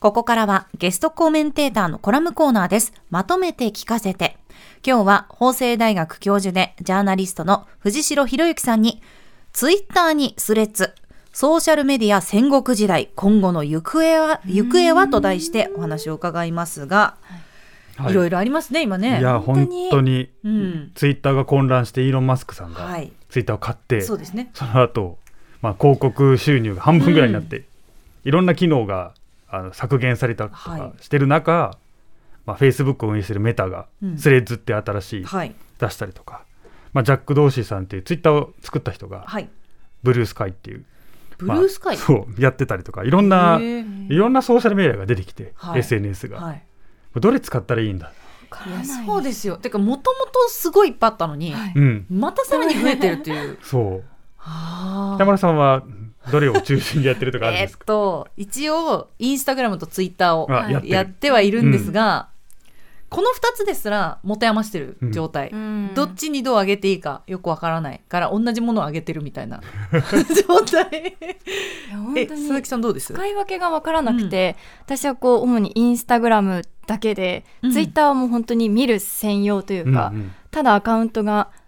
ここからはゲストコメンテーターのコラムコーナーです。まとめて聞かせて。今日は法政大学教授でジャーナリストの藤代博之さんに、ツイッターにスレッズ、ソーシャルメディア戦国時代、今後の行方は、行方はと題してお話を伺いますが、いろいろありますね、今ね。いや本当にうん。ツイッターが混乱してイーロン・マスクさんがはい。ツイッターを買って、そうですね。その後、まあ広告収入が半分ぐらいになって、いろんな機能があの削減されたとはいかしてる中、まあ、Facebook を運営してるメタが、うんスレッズって新しいはい。出したりとか、まあ、ジャック・ドーシーさんっていうツイッターを作った人が、はい。ブルースカイっていうブルースカイ？まあそうやってたりとかいろんないろんなソーシャルメディアが出てきて、はい SNS が、はい。どれ使ったらいいんだ、いやそうですよ。てか、もともとすごいいっぱいあったのに、はいうん、またさらに増えてるっていう。そうは北村さんはどれを中心にやってるとかあるんですか、と、一応、インスタグラムとツイッターをあやってはいるんですが、この2つですら持て余してる状態。うん。どっちにどう上げていいかよくわからないから同じものを上げてるみたいな。状態。え鈴木さんどうです？使い分けが分からなくて、私はこう主にインスタグラムだけで、うん。ツイッターはもう本当に見る専用というか、うんうんただアカウントがあ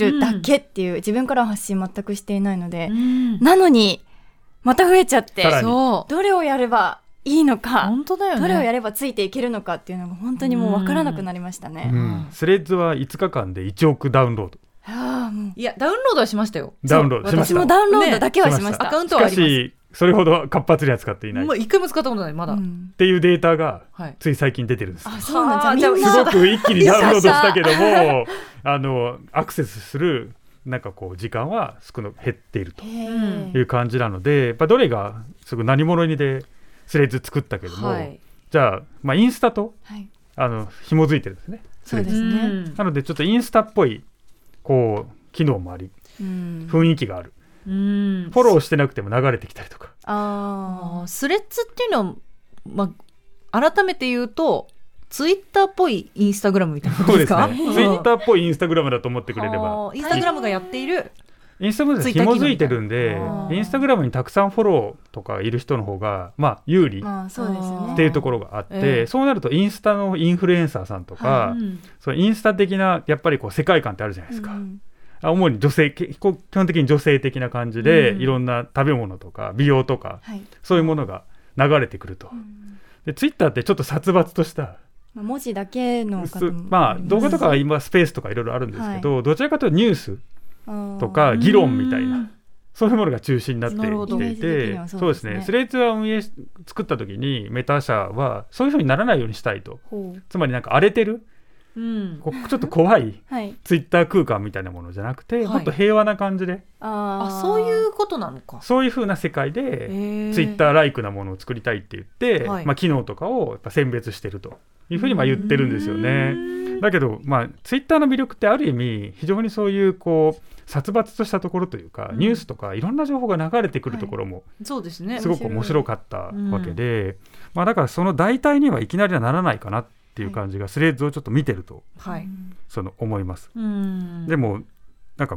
るだけっていう、自分からは発信全くしていないので、なのにまた増えちゃってどれをやればいいのか、本当だよね。どれをやればついていけるのかっていうのが本当にもう分からなくなりましたね。うん。スレッズは5日間で1億ダウンロード。ああもう。いやダウンロードはしましたよ。ダウンロードしました。私もダウンロードだけはしました。ね。アカウンしトはあります。かしそれほど活発には使っていない。っもう一回も使ったことないまだ、うん。ていうデータがはい。つい最近出てるんです、あそうなんすごく一気にダウンロードしたけどもあのアクセスするなんかこう時間は少な減っているという感じなのでやっぱどれがすごい何者にでスレッズ作ったけども、はい。じゃあ、まあ、インスタとはい。あの紐づいてるんですね。そうですね。うん。なのでちょっとインスタっぽいこう機能もありうん。雰囲気がある、うんフォローしてなくても流れてきたりとか。ああー。スレッズっていうのは、まあ、改めて言うとツイッターっぽいインスタグラムみたいなことですすね。ツイッターっぽいインスタグラムだと思ってくれれば。インスタグラムがやっている、インスタグラムでツイッター機能紐づいてるんでインスタグラムにたくさんフォローとかいる人の方がまあ有利。っていうところがあって、ええ。そうなるとインスタのインフルエンサーさんとか、うん。そうインスタ的なやっぱりこう世界観ってあるじゃないですか、うんあ主に女性け基本的に女性的な感じで、うん。いろんな食べ物とか美容とかはい。そういうものが流れてくると、うん。でツイッターってちょっと殺伐としたまあ文字だけのまあ動画とかは今スペースとかいろいろあるんですけど、どちらかというとニュースとか議論みたいなそういうものが中心になってきていてはそうですね。そうですね。スレッズは運営し作った時にメタ社はそういうふうにならないようにしたいと。つまりなんか荒れてるうん。ちょっと怖いはい。ツイッター空間みたいなものじゃなくて、はい。もっと平和な感じで。あそういうことなのか。そういうふうな世界でツイッーターライクなものを作りたいって言って、はい。まあ、機能とかをやっぱ選別してるというふうにまあ言ってるんですよね。だけど、まあ、ツイッターの魅力ってある意味非常にそういうこう殺伐としたところというか、うん。ニュースとかいろんな情報が流れてくるところもそうですね。すごく面白かったわけで、まあ、だからその代替にはいきなりはならないかなっていう感じがスレッズをちょっと見てるとはい。その思います。うん。でもなんか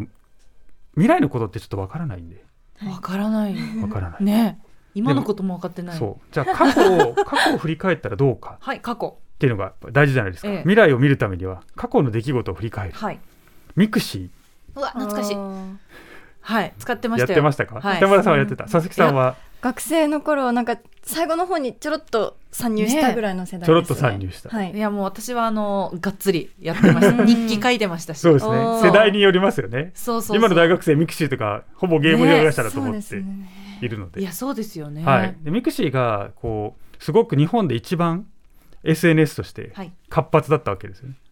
未来のことってちょっとわからないんで。わからない。わからない。ね。今のことも分かってない。そう。じゃあ過去を 過去を振り返ったらどうか。はい過去。っていうのが大事じゃないですか、ええ。未来を見るためには過去の出来事を振り返る。はい。ミクシうわ懐かしいはい使ってましたよ。ってましたか、はい。北村さんはやってた。佐々木さんは？学生の頃なんか最後の方にちょろっと参入したぐらいの世代です、ね。ちょろっと参入した。はい。いやもう私はあのがっつりやっ てました。日記書いてましたしそうですね世代によりますよね。そうそうそう。今の大学生ミクシーとかほぼゲーム用したらと思っているので,、いやそうですよね。はい、でミクシーがこうすごく日本で一番 SNS としてはい。活発だったわけですよね、へえ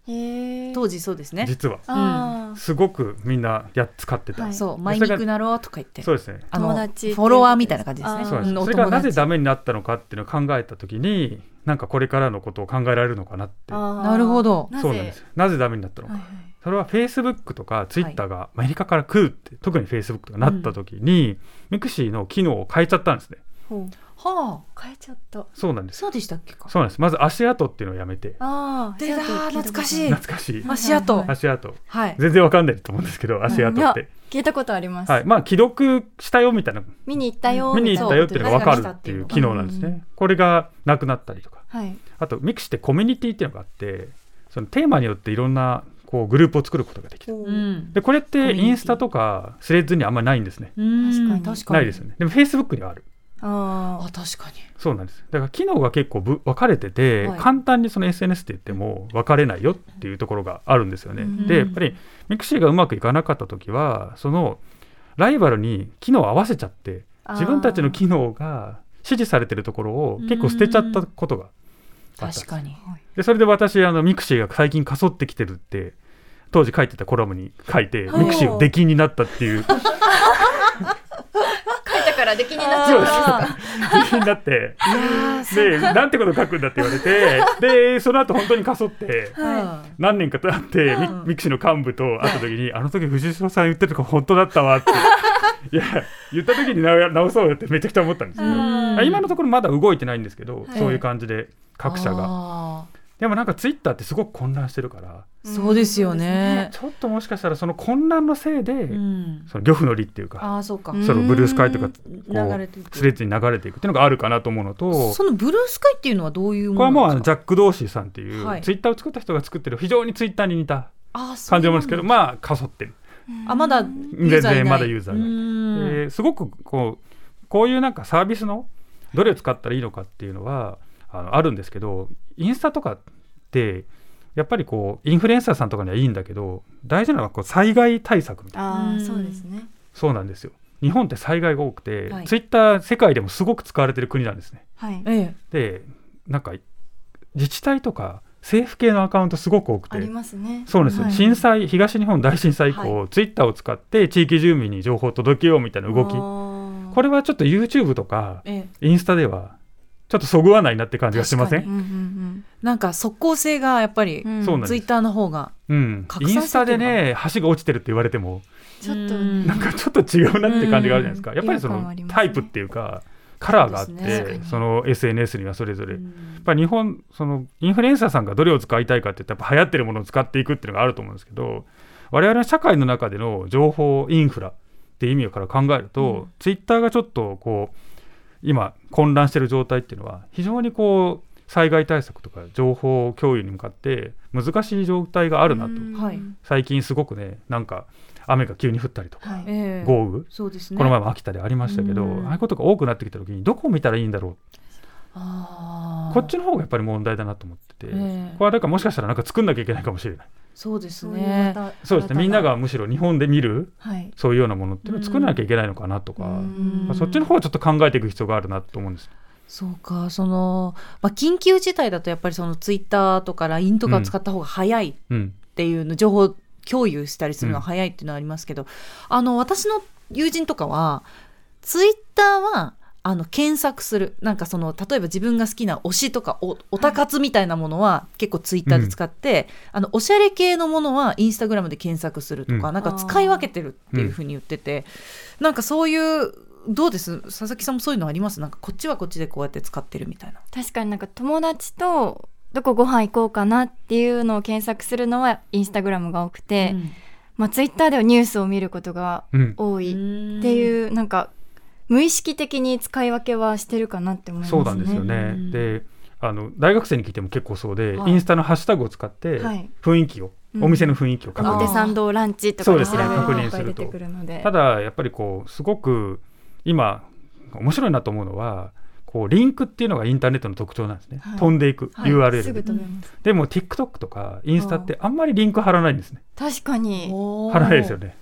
当時そうですね。実は。すごくみんなやっ使ってた、はい。そう。マイミクなろうとか言って。そうですね。あの友達フォロワーみたいな感じですね。そうなんです。んそれがなぜダメになったのかっていうのを考えた時になんかこれからのことを考えられるのかなってなるほど。そうなんですよ。なぜダメになったのか、それはフェイスブックとかツイッターがアメリカから来るって、特にフェイスブックとかなった時に、ミクシーの機能を変えちゃったんですねはあ変えちゃった。そうなんです。そうでしたっけか。そうなんです。まず足跡っていうのをやめて。ああ出た懐かしい。懐かしい。足跡。はい足跡。はい。全然わかんないと思うんですけど足跡って。聞いたことあります、はい。まあ、既読したよみたいな。見に行ったよ見に行ったよっていうのが分かるっていう機能なんですうん。ね。これがなくなったりとか。はい。あとミクシーってコミュニティっていうのがあってそのテーマによっていろんなこうグループを作ることができる。うん。でこれってインスタとかスレッズにあんまりないんですね。うん。確かに確かに。ないですよね。でもフェイスブックにはある。ああ確かに。そうなんです。だから機能が結構ぶ分かれてて、はい。簡単にその SNS って言っても分かれないよっていうところがあるんですよね。うん。でやっぱりミクシーがうまくいかなかった時はそのライバルに機能を合わせちゃって自分たちの機能が支持されてるところを結構捨てちゃったことがあった確かに。でそれで私あのミクシーが最近過疎ってきてるって当時書いてたコラムに書いてはい。ミクシーを出禁になったっていう から出禁になっちゃです。った出禁になって。でなんてこと書くんだって言われて。でその後本当に過疎っては何年か経ってミうん。ミクシーの幹部と会った時に、あの時藤代さん言ってると本当だったわって。いや言った時に直直そうよってめちゃくちゃ思ったんですけど、うん。今のところまだ動いてないんですけど、はい。そういう感じで各社が。がでもなんかツイッターってすごく混乱してるから。そうですよね。ちょっともしかしたらその混乱のせいで、うん。その漁夫の利っていうかああそうか。うん。そのブルースカイとかこうく。スレッズに流れていくっていうのがあるかなと思うのとそのブルースカイっていうのはどういうもこれはもうジャック・ドーシーさんっていう、はい。ツイッターを作った人が作ってる非常にツイッターに似た感じのものですけどまあかそってる、あまだユーザーいない。全然まだユーザーがいない。うん。えーすごくこうこういうなんかサービスのどれを使ったらいいのかっていうのはあのあるんですけどインスタとかってやっぱりこうインフルエンサーさんとかにはいいんだけど大事なのはこう災害対策みたいな。あそうですね。そうなんですよ。日本って災害が多くて、はい。ツイッター世界でもすごく使われてる国なんですね。はい。えでなんか自治体とか政府系のアカウントすごく多くて。ありますね。そうなんですよ、はい。震災東日本大震災以降、はツイッターを使って地域住民に情報を届けようみたいな動き。ここれはちょっと YouTube とかインスタではちょっとそぐわないなって感じがしません？確うんうんなんか即効性がやっぱりうん。ツイッターの方がうん、インスタでね橋が落ちてるって言われてもちょっとうん。なんかちょっと違うなって感じがあるじゃないですか、うん。やっぱりそのね。タイプっていうかカラーがあってそ,、その SNS にはそれぞれ、やっうんぱり日本そのインフルエンサーさんがどれを使いたいかって言ったらやっぱ流行ってるものを使っていくっていうのがあると思うんですけど我々の社会の中での情報インフラっていう意味から考えると、うん。ツイッターがちょっとこう今混乱してる状態っていうのは非常にこう災害対策とか情報共有に向かって難しい状態があるなと、うん。はい。最近すごくねなんか雨が急に降ったりとか、はい。ええ。豪雨そうですね。この前も秋田でありましたけど、うん。ああいうことが多くなってきた時にどこを見たらいいんだろう？こっちの方がやっぱり問題だなと思ってて、ええ。これはだからもしかしたらなんか作んなきゃいけないかもしれないそうですそういうねそうですね。みんながむしろ日本で見るはい。そういうようなものっていうのを作らなきゃいけないのかなとか、うん。まあそっちの方はちょっと考えていく必要があるなと思うんです。そうかその、まあ、緊急事態だとやっぱりそのツイッターとか LINE とかを使った方が早いうん。っていうの、情報共有したりするのが早いっていうのはありますけど、あの私の友人とかはツイッターはあの検索する。なんかその例えば自分が好きな推しとかおおたかつみたいなものは結構ツイッターで使って、あのおしゃれ系のものはインスタグラムで検索するとか、うん。なんか使い分けてるっていうふうに言ってて、なんかそういうどうです？佐々木さんもそういうのあります？なんかこっちはこっちでこうやって使ってるみたいな。確かになんか友達とどこご飯行こうかなっていうのを検索するのはインスタグラムが多くて、まあ、ツイッターではニュースを見ることがうん。多いっっていう、なんか無意識的に使い分けはしてるかなって思いますね。そうなんですよね、うん。であの大学生に聞いても結構そうで、はい。インスタのハッシュタグを使ってはい。雰囲気を、うん。お店の雰囲気を確認。あー表参道ランチとそうですかで調べると確認すると。てくるので。ただやっぱりこうすごく今面白いなと思うのはこうリンクっていうのがインターネットの特徴なんですね、はい。飛んでいく、はい。URL すぐで。でも TikTok とかインスタってあんまりリンク貼らないんですね。確かに。貼らないですよね。は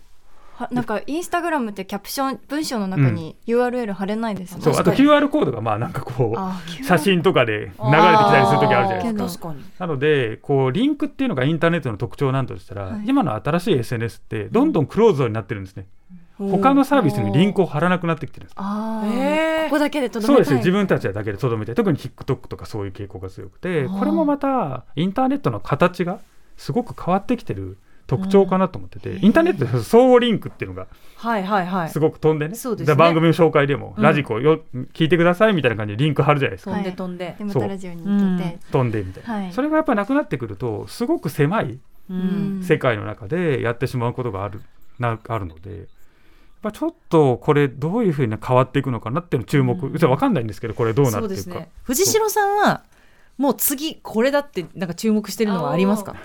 なんかインスタグラムってキャプション文章の中に URL 貼れないですね。そうあと QR コードがまあなんかこうあ写真とかで流れてきたりする時あるじゃないですか。けど確かに。なのでこうリンクっていうのがインターネットの特徴なんとしたら、はい。今の新しい SNS ってどんどんクローズドになってるんですね、他のサービスにリンクを貼らなくなってきてるんですあここだけでとどそうめたい。ですね。自分たちだけでとどめて特に TikTok とかそういう傾向が強くてこれもまたインターネットの形がすごく変わってきてる特徴かなと思ってて、うん。インターネットで相互リンクっていうのがはいはいはい。すごく飛んでね,、番組の紹介でも、うん。ラジコよ聞いてくださいみたいな感じでリンク貼るじゃないですか、飛んではい飛んで。で、またラジオに行けて、飛んでみたいな、はい。それがやっぱりなくなってくるとすごく狭いうん。世界の中でやってしまうことがあるなあるのでぱちょっとこれどういうふうに変わっていくのかなっていうの注目、うん。分かんないんですけどこれどうなっていくか、ね。藤代さんはもう次これだってなんか注目してるのはありますか？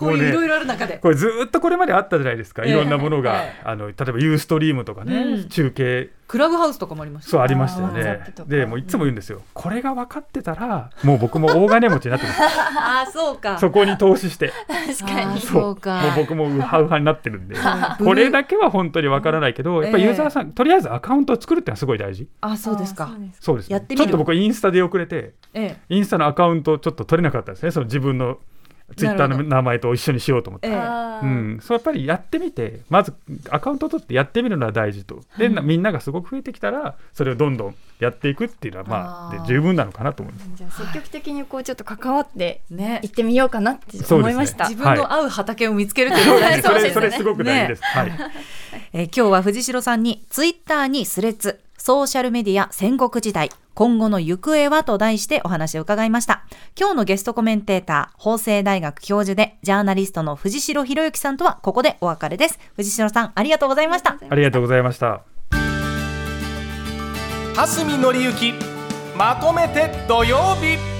こういういろいろある中で、これずーっとこれまであったじゃないですか、ええ。いろんなものが、ええ。あの例えばユーストリームとかね、うん。中継。クラブハウスとかもありました。そうありましたよね。でもういつも言うんですよ、これが分かってたらもう僕も大金持ちになってます。ああそうか。そこに投資して。確かに。そうか。もう僕もウハウハになってるんで。うんこれだけは本当に分からないけどやっぱりユーザーさん、とりあえずアカウントを作るってのはすごい大事。あそうですか。そうですやってみる。ちょっと僕インスタで遅れてえ。インスタのアカウントちょっと取れなかったですね。その自分のツイッターの名前と一緒にしようと思って。えー。うん、そうやっぱりやってみてまずアカウントを取ってやってみるのは大事と。で、なみんながすごく増えてきたらそれをどんどんやっていくっていうのはまああー。で十分なのかなと思います。じゃあ積極的にこうちょっと関わってね。行ってみようかなって思いました。自分の合う畑を見つけるというのが大事それすごく大事です。はい。えー今日は藤代さんにツイッターにスレッズソーシャルメディア戦国時代今後の行方はと題してお話を伺いました。今日のゲストコメンテーター法政大学教授でジャーナリストの藤代博之さんとはここでお別れです。藤代さんありがとうございました。ありがとうございました。蓮見紀之まとめて土曜日